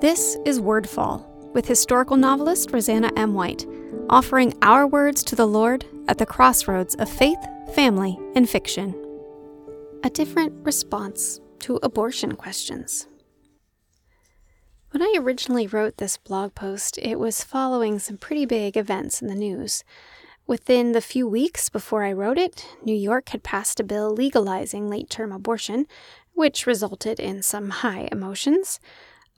This is Wordfall with historical novelist Roseanna M. White, offering our words to the Lord at the crossroads of faith, family, and fiction. A different response to abortion questions. When I originally wrote this blog post, it was following some pretty big events in the news. Within the few weeks before I wrote it, New York had passed a bill legalizing late term abortion, which resulted in some high emotions.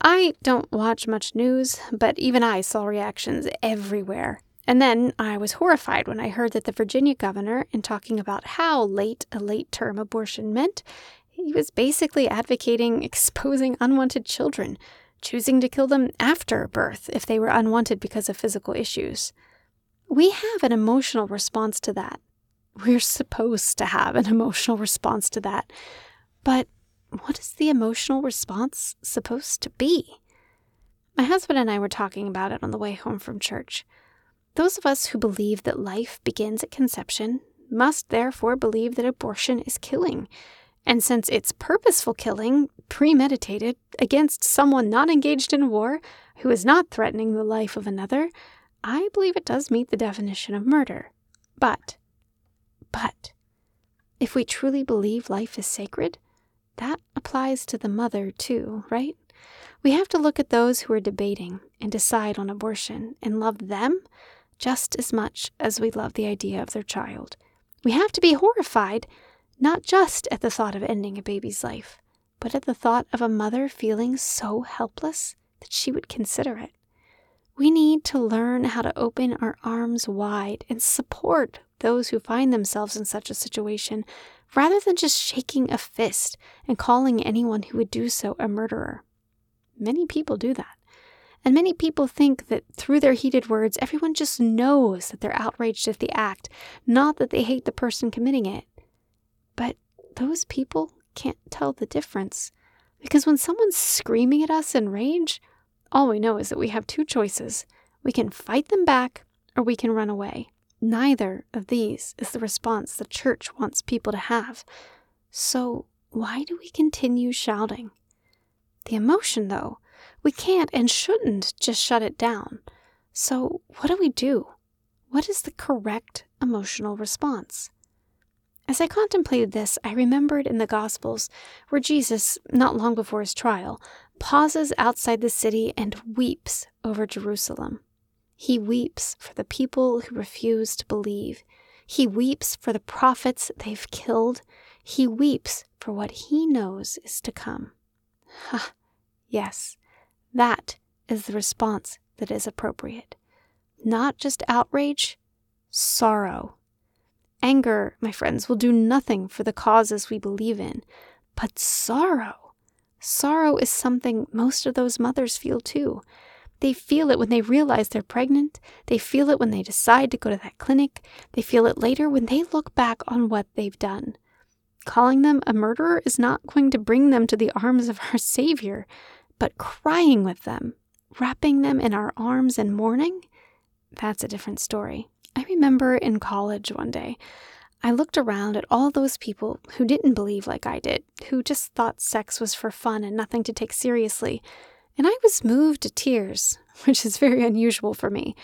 I don't watch much news, but even I saw reactions everywhere. And then I was horrified when I heard that the Virginia governor, in talking about how late a late term abortion meant, he was basically advocating exposing unwanted children, choosing to kill them after birth if they were unwanted because of physical issues. We have an emotional response to that. We're supposed to have an emotional response to that. But what is the emotional response supposed to be? My husband and I were talking about it on the way home from church. Those of us who believe that life begins at conception must therefore believe that abortion is killing. And since it's purposeful killing, premeditated, against someone not engaged in war, who is not threatening the life of another, I believe it does meet the definition of murder. But, but, if we truly believe life is sacred, that applies to the mother too, right? We have to look at those who are debating and decide on abortion and love them just as much as we love the idea of their child. We have to be horrified, not just at the thought of ending a baby's life, but at the thought of a mother feeling so helpless that she would consider it. We need to learn how to open our arms wide and support those who find themselves in such a situation rather than just shaking a fist and calling anyone who would do so a murderer. Many people do that. And many people think that through their heated words, everyone just knows that they're outraged at the act, not that they hate the person committing it. But those people can't tell the difference. Because when someone's screaming at us in rage, all we know is that we have two choices we can fight them back or we can run away. Neither of these is the response the church wants people to have. So, why do we continue shouting? The emotion, though, we can't and shouldn't just shut it down. So, what do we do? What is the correct emotional response? As I contemplated this, I remembered in the Gospels where Jesus, not long before his trial, pauses outside the city and weeps over Jerusalem. He weeps for the people who refuse to believe. He weeps for the prophets they've killed. He weeps for what he knows is to come. Ha! Yes, that is the response that is appropriate. Not just outrage, sorrow. Anger, my friends, will do nothing for the causes we believe in, but sorrow Sorrow is something most of those mothers feel too. They feel it when they realize they're pregnant. They feel it when they decide to go to that clinic. They feel it later when they look back on what they've done. Calling them a murderer is not going to bring them to the arms of our Savior, but crying with them, wrapping them in our arms and mourning, that's a different story. I remember in college one day, I looked around at all those people who didn't believe like I did, who just thought sex was for fun and nothing to take seriously, and I was moved to tears, which is very unusual for me,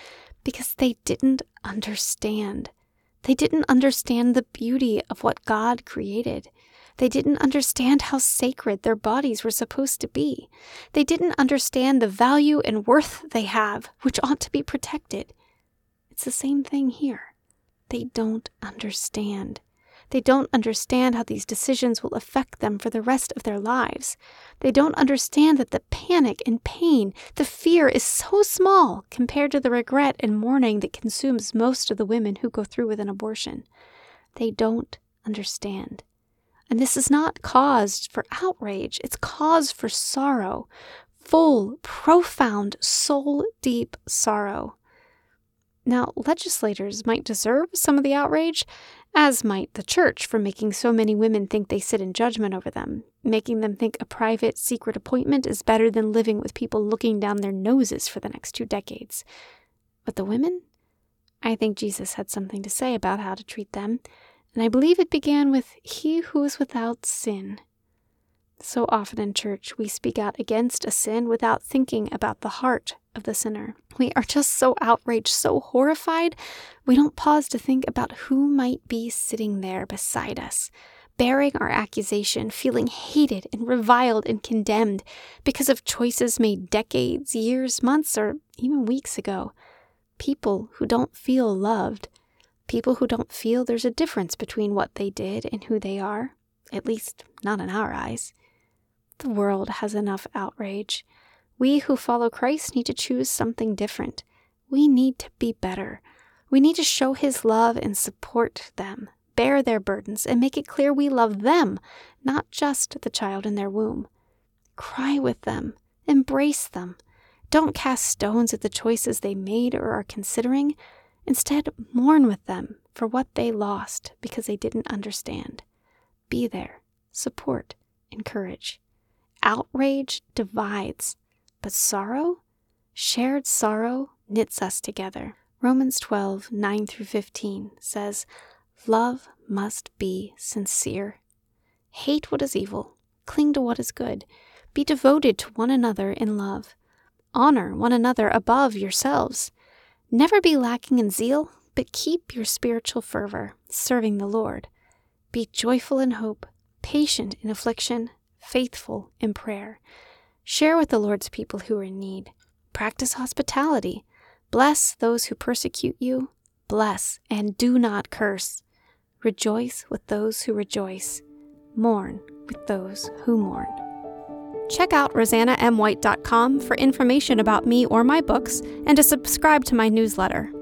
because they didn't understand. They didn't understand the beauty of what God created. They didn't understand how sacred their bodies were supposed to be. They didn't understand the value and worth they have, which ought to be protected. It's the same thing here. They don't understand. They don't understand how these decisions will affect them for the rest of their lives. They don't understand that the panic and pain, the fear is so small compared to the regret and mourning that consumes most of the women who go through with an abortion. They don't understand. And this is not caused for outrage, it's cause for sorrow, full, profound, soul deep sorrow. Now, legislators might deserve some of the outrage, as might the church for making so many women think they sit in judgment over them, making them think a private, secret appointment is better than living with people looking down their noses for the next two decades. But the women? I think Jesus had something to say about how to treat them, and I believe it began with He who is without sin. So often in church, we speak out against a sin without thinking about the heart of the sinner. We are just so outraged, so horrified, we don't pause to think about who might be sitting there beside us, bearing our accusation, feeling hated and reviled and condemned because of choices made decades, years, months, or even weeks ago. People who don't feel loved, people who don't feel there's a difference between what they did and who they are, at least not in our eyes. The world has enough outrage. We who follow Christ need to choose something different. We need to be better. We need to show His love and support them, bear their burdens, and make it clear we love them, not just the child in their womb. Cry with them, embrace them. Don't cast stones at the choices they made or are considering. Instead, mourn with them for what they lost because they didn't understand. Be there, support, encourage. Outrage divides, but sorrow, shared sorrow, knits us together. Romans 12, 9 through 15 says, Love must be sincere. Hate what is evil, cling to what is good, be devoted to one another in love. Honor one another above yourselves. Never be lacking in zeal, but keep your spiritual fervor, serving the Lord. Be joyful in hope, patient in affliction, faithful in prayer. Share with the Lord's people who are in need. Practice hospitality. Bless those who persecute you. Bless and do not curse. Rejoice with those who rejoice. Mourn with those who mourn. Check out roseannaMWhite.com for information about me or my books and to subscribe to my newsletter.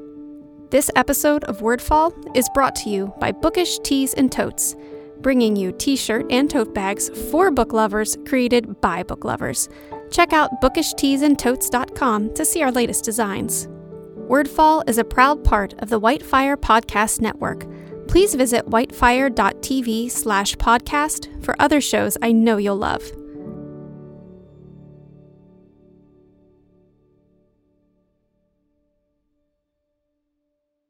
This episode of Wordfall is brought to you by Bookish Tees and Totes bringing you t shirt and tote bags for book lovers created by book lovers. Check out bookishteesandtotes.com to see our latest designs. Wordfall is a proud part of the Whitefire Podcast Network. Please visit whitefire.tv slash podcast for other shows I know you'll love.